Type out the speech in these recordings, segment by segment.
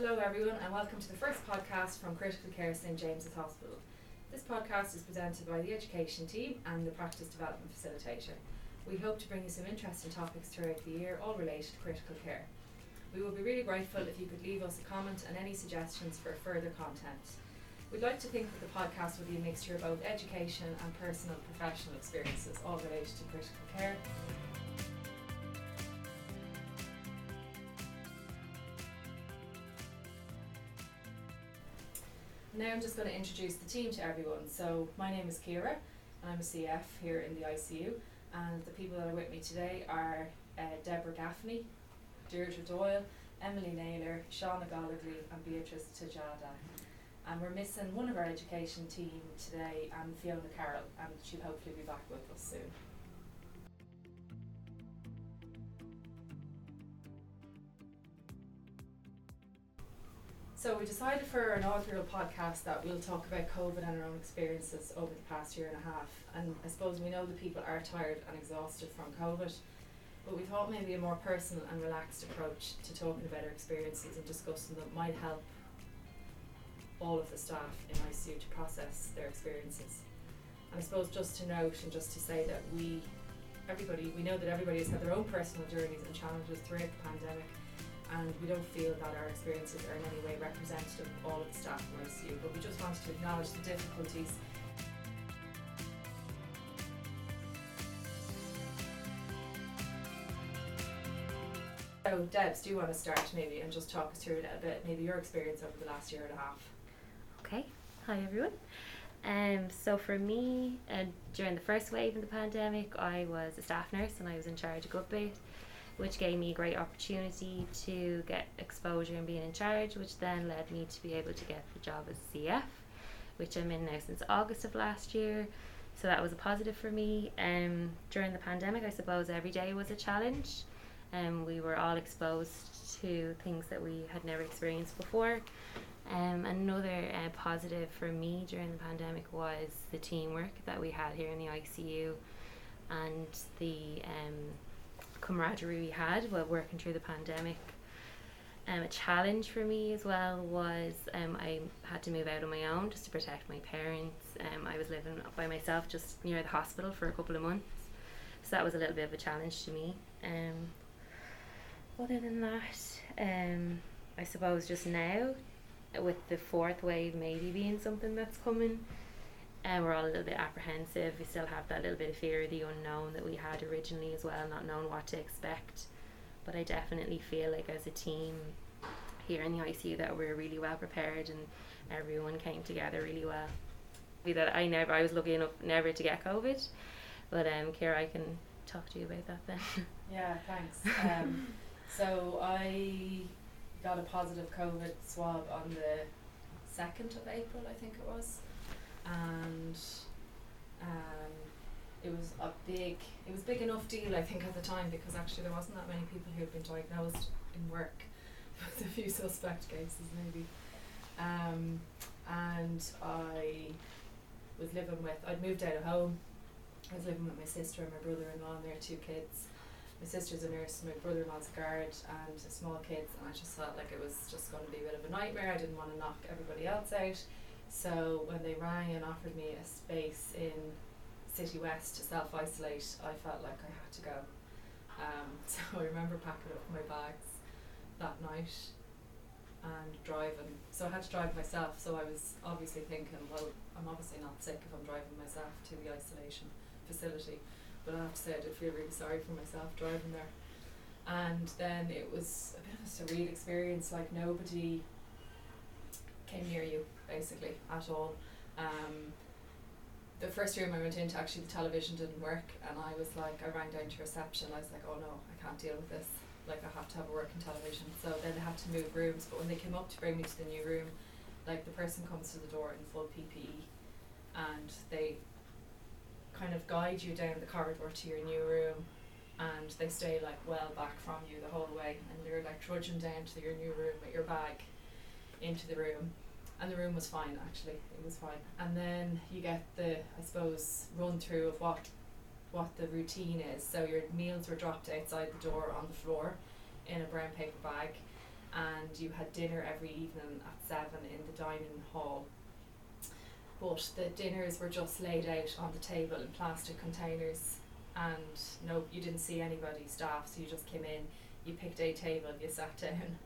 Hello, everyone, and welcome to the first podcast from Critical Care St James's Hospital. This podcast is presented by the education team and the practice development facilitator. We hope to bring you some interesting topics throughout the year, all related to critical care. We would be really grateful if you could leave us a comment and any suggestions for further content. We'd like to think that the podcast will be a mixture of both education and personal professional experiences, all related to critical care. Now I'm just going to introduce the team to everyone. So my name is Kira, and I'm a CF here in the ICU. And the people that are with me today are uh, Deborah Gaffney, Deirdre Doyle, Emily Naylor, Shauna Gollagley, and Beatrice Tajada. And we're missing one of our education team today, and Fiona Carroll, and she'll hopefully be back with us soon. So we decided for an inaugural podcast that we'll talk about COVID and our own experiences over the past year and a half. And I suppose we know that people are tired and exhausted from COVID, but we thought maybe a more personal and relaxed approach to talking about our experiences and discussing them might help all of the staff in ICU to process their experiences. And I suppose just to note and just to say that we, everybody, we know that everybody has had their own personal journeys and challenges throughout the pandemic and we don't feel that our experiences are in any way representative of all of the staff in ICU, but we just wanted to acknowledge the difficulties So, Debs, do you want to start maybe and just talk us through a little bit, maybe your experience over the last year and a half? Okay, hi everyone. Um, so for me, uh, during the first wave of the pandemic, I was a staff nurse and I was in charge of Goodbait which gave me a great opportunity to get exposure and being in charge, which then led me to be able to get the job as CF, which I'm in now since August of last year. So that was a positive for me. Um, during the pandemic, I suppose every day was a challenge. Um, we were all exposed to things that we had never experienced before. Um, another uh, positive for me during the pandemic was the teamwork that we had here in the ICU and the um, camaraderie we had while working through the pandemic. Um, a challenge for me as well was um, I had to move out on my own just to protect my parents. Um, I was living by myself just near the hospital for a couple of months, so that was a little bit of a challenge to me. Um, other than that, um, I suppose just now, with the fourth wave maybe being something that's coming, and we're all a little bit apprehensive. We still have that little bit of fear of the unknown that we had originally as well, not knowing what to expect. But I definitely feel like as a team here in the ICU that we're really well prepared and everyone came together really well. That I never, I was lucky enough never to get COVID, but um, Kira, I can talk to you about that then. Yeah, thanks. Um, so I got a positive COVID swab on the second of April, I think it was and um, it was a big it was big enough deal I think at the time because actually there wasn't that many people who had been diagnosed in work with a few suspect cases maybe. Um, and I was living with I'd moved out of home. I was living with my sister and my brother-in-law and their two kids. My sister's a nurse, my brother-in-law's a guard and small kids and I just felt like it was just going to be a bit of a nightmare. I didn't want to knock everybody else out so when they rang and offered me a space in City West to self isolate, I felt like I had to go. Um, so I remember packing up my bags that night and driving. So I had to drive myself. So I was obviously thinking, well, I'm obviously not sick if I'm driving myself to the isolation facility. But I have to say, I did feel really sorry for myself driving there. And then it was a bit of a surreal experience. Like nobody came near you basically at all. Um, the first room I went into, actually, the television didn't work, and I was like, I rang down to reception. I was like, oh no, I can't deal with this. Like, I have to have a working television. So then they had to move rooms. But when they came up to bring me to the new room, like the person comes to the door in full PPE, and they kind of guide you down the corridor to your new room, and they stay like well back from you the whole way, and you're like trudging down to your new room with your bag into the room and the room was fine actually. It was fine. And then you get the i suppose run through of what what the routine is. So your meals were dropped outside the door on the floor in a brown paper bag and you had dinner every evening at seven in the dining hall. But the dinners were just laid out on the table in plastic containers, and no, you didn't see anybody staff, so you just came in, you picked a table, you sat down,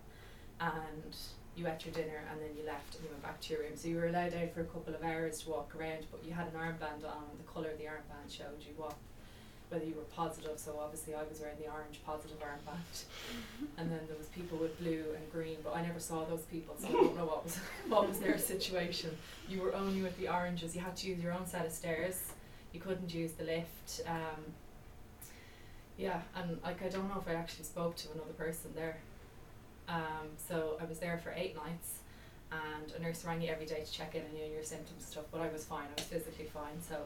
and you ate your dinner, and then you left and you went back to your room. So you were allowed out for a couple of hours to walk around, but you had an armband on, and the colour of the armband showed you what whether you were positive. So obviously I was wearing the orange positive armband, and then there was people with blue and green, but I never saw those people, so I don't know what was what was their situation. You were only with the oranges. You had to use your own set of stairs. You couldn't use the lift. Um, yeah, and like I don't know if I actually spoke to another person there. Um, so I was there for eight nights, and a nurse rang you every day to check in on you and your symptoms and stuff. But I was fine. I was physically fine. So,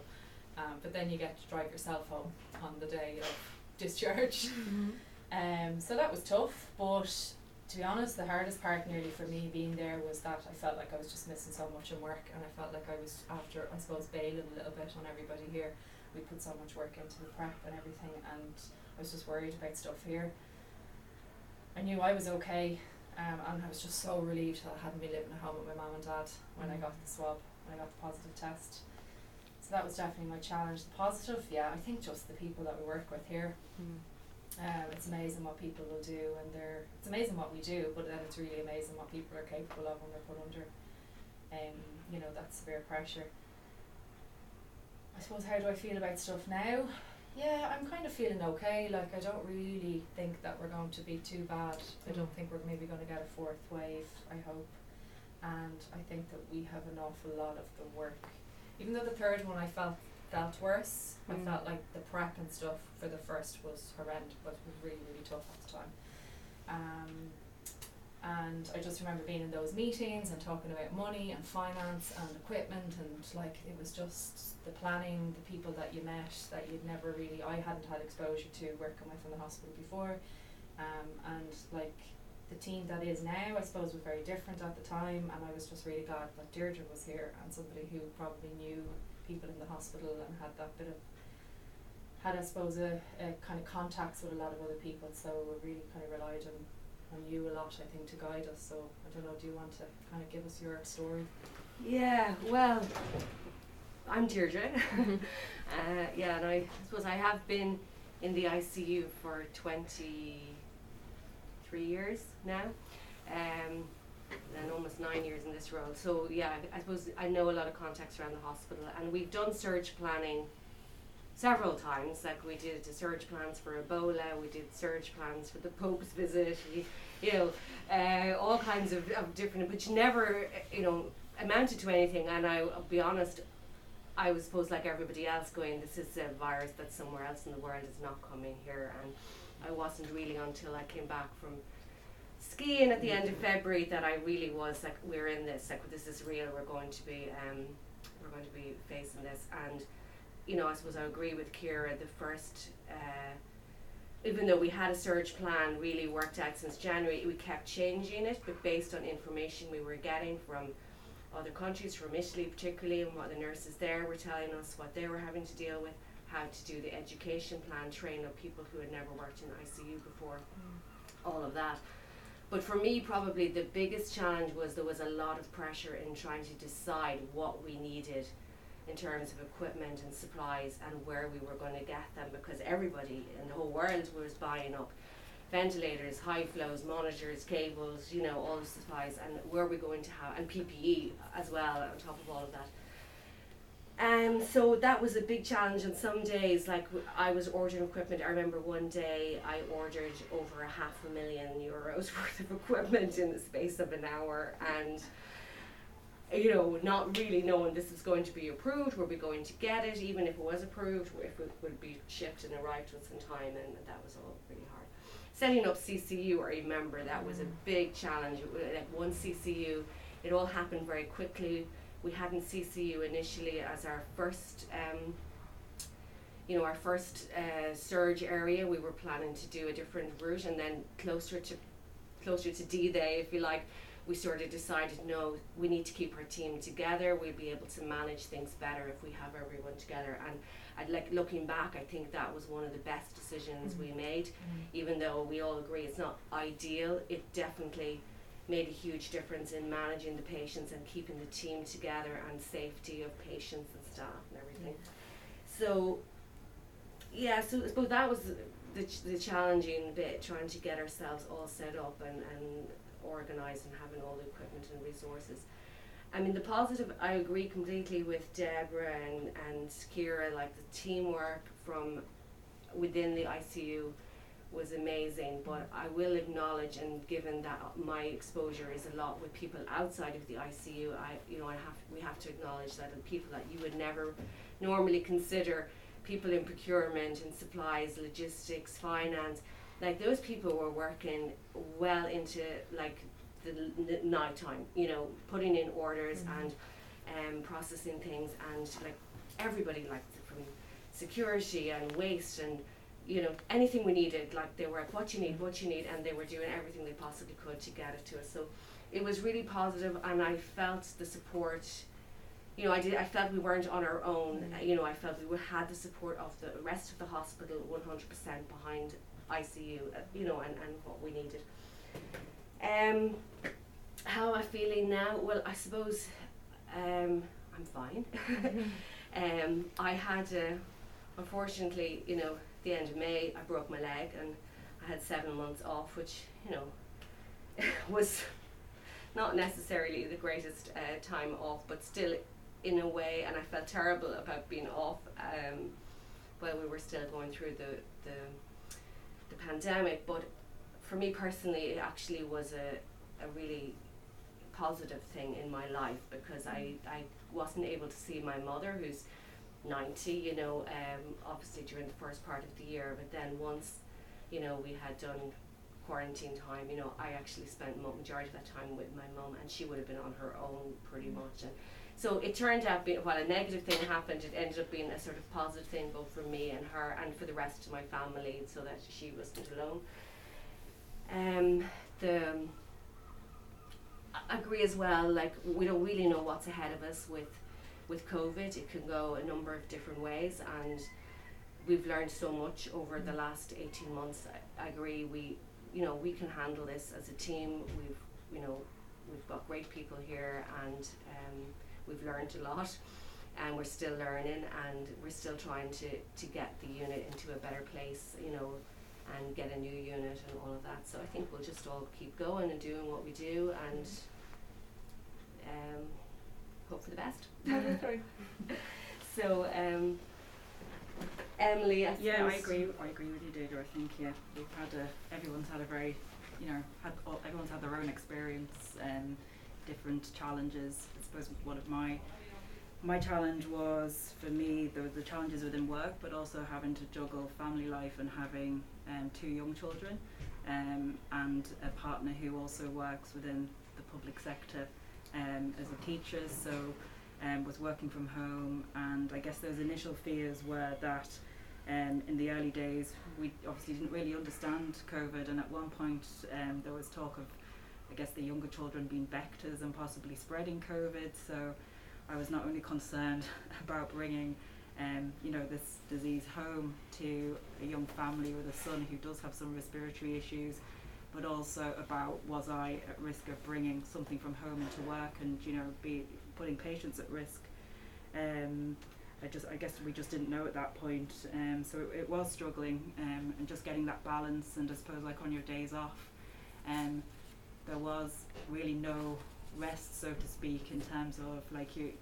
um, but then you get to drive yourself home on the day of discharge. Um, so that was tough, but to be honest, the hardest part nearly for me being there was that I felt like I was just missing so much in work, and I felt like I was after, I suppose, bailing a little bit on everybody here. We put so much work into the prep and everything, and I was just worried about stuff here. I knew I was okay, um, and I was just so relieved that I hadn't been living at home with my mum and dad when I got the swab, when I got the positive test. So that was definitely my challenge. The positive, yeah, I think just the people that we work with here. Um, it's amazing what people will do, and they're it's amazing what we do, but then it's really amazing what people are capable of when they're put under, um, you know, that severe pressure. I suppose how do I feel about stuff now? Yeah, I'm kind of feeling okay. Like I don't really think that we're going to be too bad. I don't think we're maybe going to get a fourth wave. I hope, and I think that we have an awful lot of the work. Even though the third one I felt felt worse. I Mm. felt like the prep and stuff for the first was horrendous, but it was really, really tough at the time. Um, and I just remember being in those meetings and talking about money and finance and equipment and like it was just the planning, the people that you met that you'd never really I hadn't had exposure to working with in the hospital before. Um, and like the team that is now I suppose was very different at the time and I was just really glad that Deirdre was here and somebody who probably knew people in the hospital and had that bit of had I suppose a, a kind of contacts with a lot of other people so we really kind of relied on, on you a lot I think to guide us so I don't know do you want to kind of give us your story Yeah, well, I'm Deirdre. uh, yeah, and I suppose I have been in the ICU for 23 years now, um, and almost nine years in this role. So, yeah, I, suppose I know a lot of contacts around the hospital, and we've done surge planning several times. Like, we did surge plans for Ebola, we did surge plans for the Pope's visit, we, you know, uh, all kinds of, of different, you never, you know, amounted to anything. And I, I'll be honest, I was supposed like everybody else going, this is a virus that's somewhere else in the world, it's not coming here. And I wasn't really until I came back from skiing at the end of February that I really was like, we're in this, like this is real, we're going to be, um, we're going to be facing this. And, you know, I suppose I agree with Kira, the first, uh, even though we had a surge plan really worked out since January, we kept changing it, but based on information we were getting from other countries, from Italy particularly, and what the nurses there were telling us, what they were having to deal with, how to do the education plan, train up people who had never worked in ICU before, mm. all of that. But for me, probably the biggest challenge was there was a lot of pressure in trying to decide what we needed in terms of equipment and supplies and where we were going to get them because everybody in the whole world was buying up ventilators, high flows, monitors, cables, you know, all the supplies, and where we're going to have, and PPE as well on top of all of that. Um, so that was a big challenge, and some days, like I was ordering equipment. I remember one day I ordered over a half a million euros worth of equipment in the space of an hour, and you know, not really knowing this was going to be approved, were we going to get it, even if it was approved, if it would be shipped and arrived to us in time, and that was all really hard. Setting up CCU, I remember that was a big challenge. Like one CCU, it all happened very quickly. We hadn't CCU initially as our first, um, you know, our first uh, surge area. We were planning to do a different route, and then closer to, closer to D-Day, if you like, we sort of decided no, we need to keep our team together. We'll be able to manage things better if we have everyone together. And I'd like looking back, I think that was one of the best decisions we mm-hmm. made. Mm-hmm. Even though we all agree it's not ideal, it definitely made a huge difference in managing the patients and keeping the team together and safety of patients and staff and everything. So, yeah, so I suppose that was the, ch- the challenging bit, trying to get ourselves all set up and, and organised and having all the equipment and resources. I mean, the positive, I agree completely with Deborah and, and Kira, like the teamwork from within the ICU was amazing, but I will acknowledge, and given that my exposure is a lot with people outside of the ICU, I, you know, I have, we have to acknowledge that the people that you would never normally consider people in procurement and supplies, logistics, finance, like those people were working well into like the n- night time, you know, putting in orders Mhm. and um, processing things and like everybody like from security and waste and you know anything we needed like they were like what you need what you need and they were doing everything they possibly could to get it to us so it was really positive and I felt the support you know I did I felt we weren't on our own Mm. uh, you know I felt we had the support of the rest of the hospital 100% behind ICU uh, you know and, and what we needed. Um how am I feeling now? Well I suppose um I'm fine. Um I had uh, unfortunately you know the end of May I broke my leg and I had seven months off which you know was not necessarily the greatest uh, time off but still in a way and I felt terrible about being off um, while we were still going through the, the the pandemic but for me personally it actually was a, a really positive thing in my life because I, I wasn't able to see my mother who's 90 you know um, obviously during the first part of the year. But then once you know we had done quarantine time you know I actually spent majority of that time with my mum and she would have been on her own pretty much. And so it turned out being while a negative thing happened it ended up being a sort of positive thing both for me and her and for the rest of my family so that she wasn't alone. Um, the I agree as well like we don't really know what's ahead of us with with COVID. It can go a number of different ways and we've learned so much over the last 18 months. I, I agree we you know we can handle this as a team. We've you know we've got great people here and um, we've learned a lot and we're still learning and we're still trying to, to get the unit into a better place you know and get a new unit and all of that so I think we'll just all keep going and doing what we do and um, hope for the best so um, Emily I Yeah, I agree. I agree with you, Deirdre. I think yeah, we've had a everyone's had a very, you know, had all, everyone's had their own experience and different challenges. Suppose one of my my challenge was for me were the challenges within work, but also having to juggle family life and having um, two young children, um, and a partner who also works within the public sector um, as a teacher. So. Um, was working from home, and I guess those initial fears were that um, in the early days, we obviously didn't really understand COVID, and at one point um, there was talk of, I guess, the younger children being vectors and possibly spreading COVID. So I was not only concerned about bringing, um, you know, this disease home to a young family with a son who does have some respiratory issues, but also about was I at risk of bringing something from home into work and you know be putting patients at risk. Um, I just I guess we just didn't know at that point. Um, so it, it was struggling um, and just getting that balance and I suppose like on your days off, um, there was really no rest so to speak in terms of like you.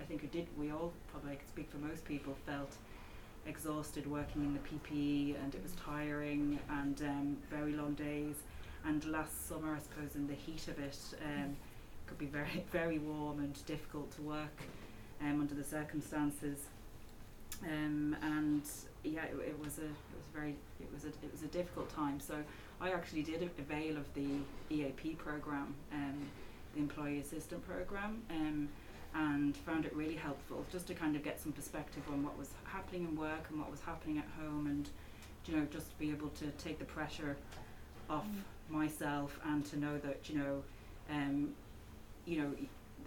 I think it did. We all probably I could speak for most people felt exhausted working in the PPE and it was tiring and um, very long days. And last summer, I suppose, in the heat of it, um, could be very very warm and difficult to work um, under the circumstances. Um, and yeah, it, it was a it was very it was a it was a difficult time. So I actually did avail of the EAP program, um, the Employee Assistant Program, um, and found it really helpful just to kind of get some perspective on what was happening in work and what was happening at home, and you know just to be able to take the pressure off myself and to know that you know um, you know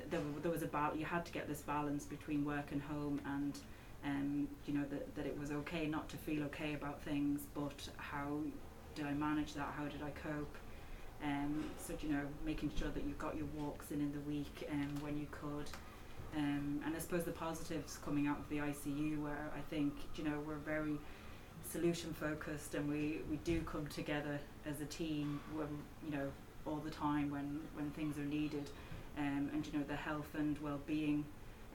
there, there was a bal- you had to get this balance between work and home and um, you know that, that it was okay not to feel okay about things but how did I manage that? How did I cope? Um, so you know, making sure that you got your walks in in the week um, when you could. Um, and I suppose the positives coming out of the ICU, where I think you know we're very solution focused and we, we do come together as a team when you know all the time when, when things are needed. Um, and you know the health and well-being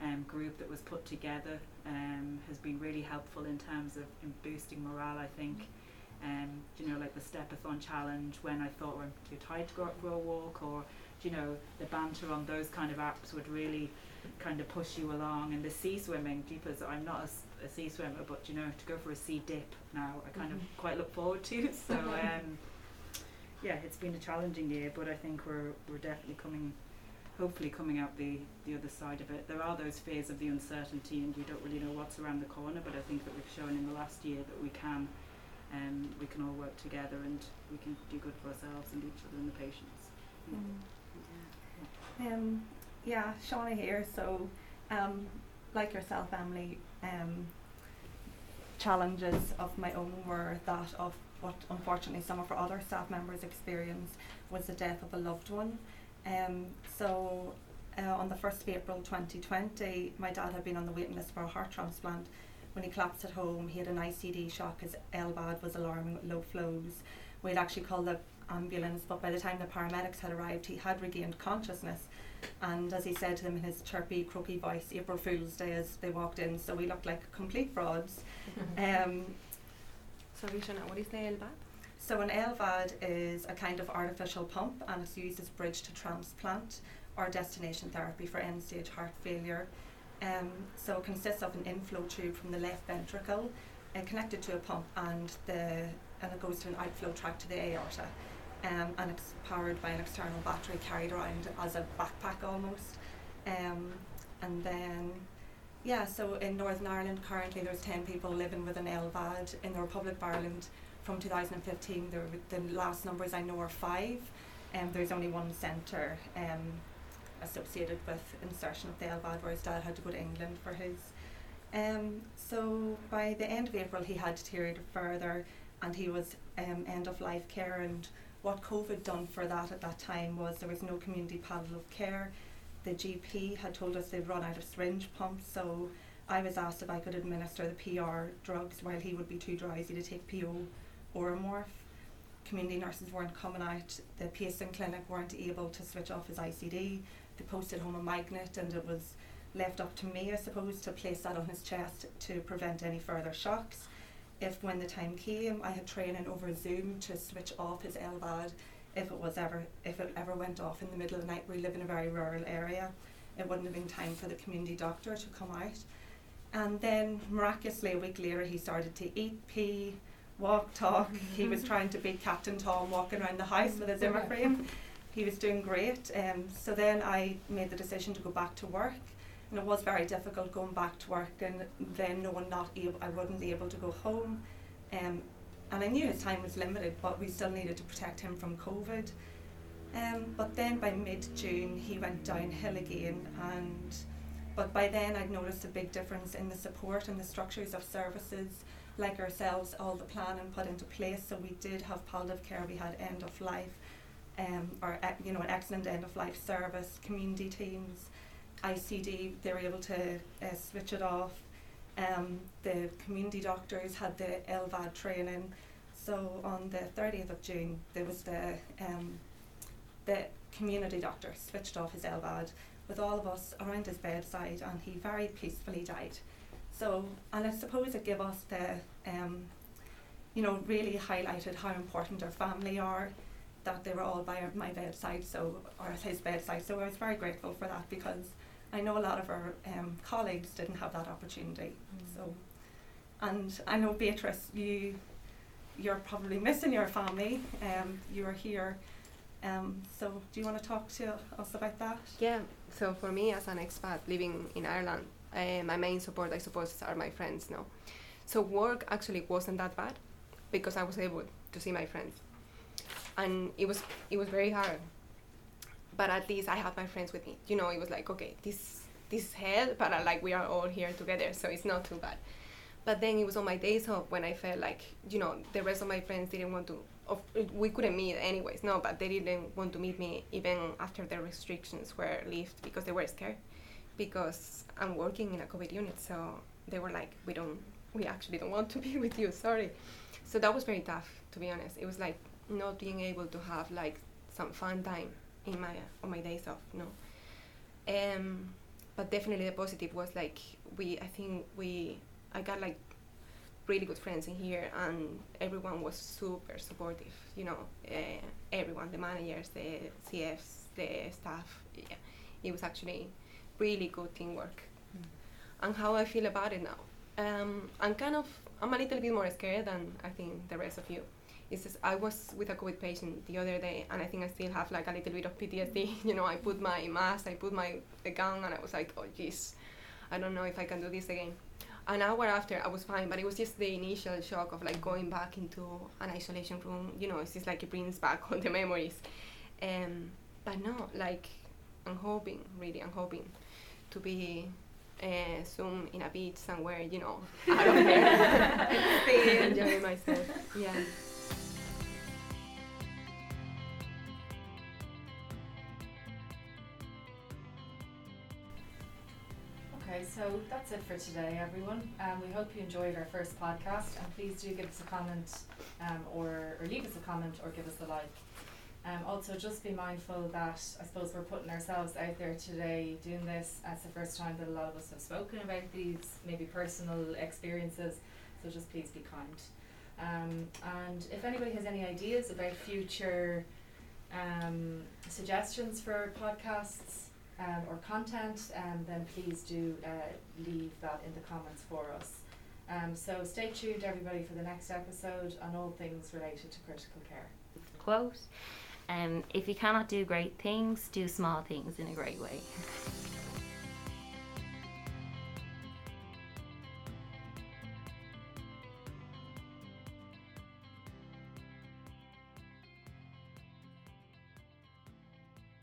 um, group that was put together um, has been really helpful in terms of in boosting morale I think um, you know like the stepathon challenge when I thought well, I'm too tired to go out for a walk or you know the banter on those kind of apps would really kind of push you along. And the sea swimming jeepers I'm not a, a sea swimmer but you know to go for a sea dip now I kind Mhm. of quite look forward to. So um, yeah it's been a challenging year but I think we're we're definitely coming hopefully coming out the the other side of it. There are those fears of the uncertainty and you don't really know what's around the corner but I think that we've shown in the last year that we can um, we can all work together and we can do good for ourselves and each other and the patients Um, yeah, Shauna here. So, um, like yourself, Emily, um, challenges of my own were that of what unfortunately some of our other staff members experienced was the death of a loved one. Um, so, uh, on the 1st of April 2020, my dad had been on the waiting list for a heart transplant. When he collapsed at home, he had an ICD shock. His LVAD was alarming with low flows. We'd actually called the ambulance, but by the time the paramedics had arrived, he had regained consciousness. And as he said to them in his chirpy, croaky voice, April Fool's Day as they walked in, so we looked like complete frauds. Um, Sorry, Shauna, what is the LVAD? so an LVAD is a kind of artificial pump and it's used as bridge to transplant or destination therapy for end-stage heart failure. Um, so it consists of an inflow tube from the left ventricle uh, connected to a pump and the and it goes to an outflow tract to the aorta. Um, and it's powered by an external battery carried around as a backpack almost. Um, and then, yeah, so in Northern Ireland currently there's 10 people living with an LVAD. In the Republic of Ireland from 2015, there, the last numbers I know are five. Um, there's only one centre um, associated with insertion of the LVAD, whereas Dad had to go to England for his. Um, so by the end of April, he had deteriorated further, and he was um, end of life care. And what COVID done for that at that time was there was no community palliative care. The GP had told us they'd run out of syringe pumps, so I was asked if I could administer the PR drugs while he would be too drowsy to take PO or Oromorph. Community nurses weren't coming out. The Pearson clinic weren't able to switch off his ICD. They posted home a magnet, and it was left up to me, I suppose, to place that on his chest to prevent any further shocks. If when the time came, I had training over Zoom to switch off his LVAD if it was ever if it ever went off in the middle of the night. We live in a very rural area. It wouldn't have been time for the community doctor to come out. And then miraculously a week later he started to eat, pee, walk, talk. he was trying to beat Captain Tom walking around the house with a Zimmer frame. He was doing great. Um, so then I made the decision to go back to work. And it was very difficult going back to work and then knowing not able, I wouldn't be able to go home. Um, and I knew his time was limited, but we still needed to protect him from COVID. Um, but then by mid June, he went downhill again, and but by then I'd noticed a big difference in the support and the structures of services, like ourselves, all the planning put into place. So we did have palliative care. We had end of life, um, or uh, you know, an excellent end of life service, community teams, ICD. They were able to uh, switch it off. Um, the community doctors had the LVAD training. So on the 30th of June, there was the um, the community doctor switched off his LVAD with all of us around his bedside, and he very peacefully died. So, and I suppose it gave us the, um, you know, really highlighted how important our family are, that they were all by my bedside, so or at his bedside. So I was very grateful for that because I know a lot of our um, colleagues didn't have that opportunity. So, and I know Beatrice, you, you're probably missing your family. Um, you are here. Um, so do you want to talk to us about that? Yeah, so for me as an expat living in Ireland, uh, my main support, I suppose, are my friends No, So work actually wasn't that bad because I was able to see my friends, and it was it was very hard. But at least I had my friends with me. You know, it was like okay, this this is hell, but uh, like we are all here together, so it's not too bad. But then it was on my days off when I felt like you know the rest of my friends didn't want to of, we couldn't meet anyways, no, but they didn't want to meet me even after the restrictions were lifted because they were scared because I'm working in a COVID unit, so they were like, we don't, we actually don't want to be with you, sorry. So that was very tough, to be honest. It was like not being able to have like some fun time in my on my days off, no. Um, but definitely the positive was like we, I think we, I got like really good friends in here and everyone was super supportive you know uh, everyone the managers the cfs the staff yeah. it was actually really good teamwork Mm. and how i feel about it now um, i'm kind of i'm a little bit more scared than i think the rest of you it's just i was with a covid patient the other day and i think i still have like a little bit of ptsd you know i put my mask i put my the gown and i was like oh jeez i don't know if i can do this again an hour after I was fine, but it was just the initial shock of like going back into an isolation room. You know, it's just like it brings back all the memories. Um, but no, like I'm hoping, really, I'm hoping to be uh, soon in a beach somewhere, you know, out of there, enjoying myself. Yeah. So that's it for today, everyone. Um, we hope you enjoyed our first podcast, and please do give us a comment, um, or, or leave us a comment, or give us a like. Um, also, just be mindful that I suppose we're putting ourselves out there today doing this. It's the first time that a lot of us have spoken about these maybe personal experiences, so just please be kind. Um, and if anybody has any ideas about future um, suggestions for podcasts, um, or content, um, then please do uh, leave that in the comments for us. Um, so stay tuned, everybody, for the next episode on all things related to critical care. Quote. Um, if you cannot do great things, do small things in a great way.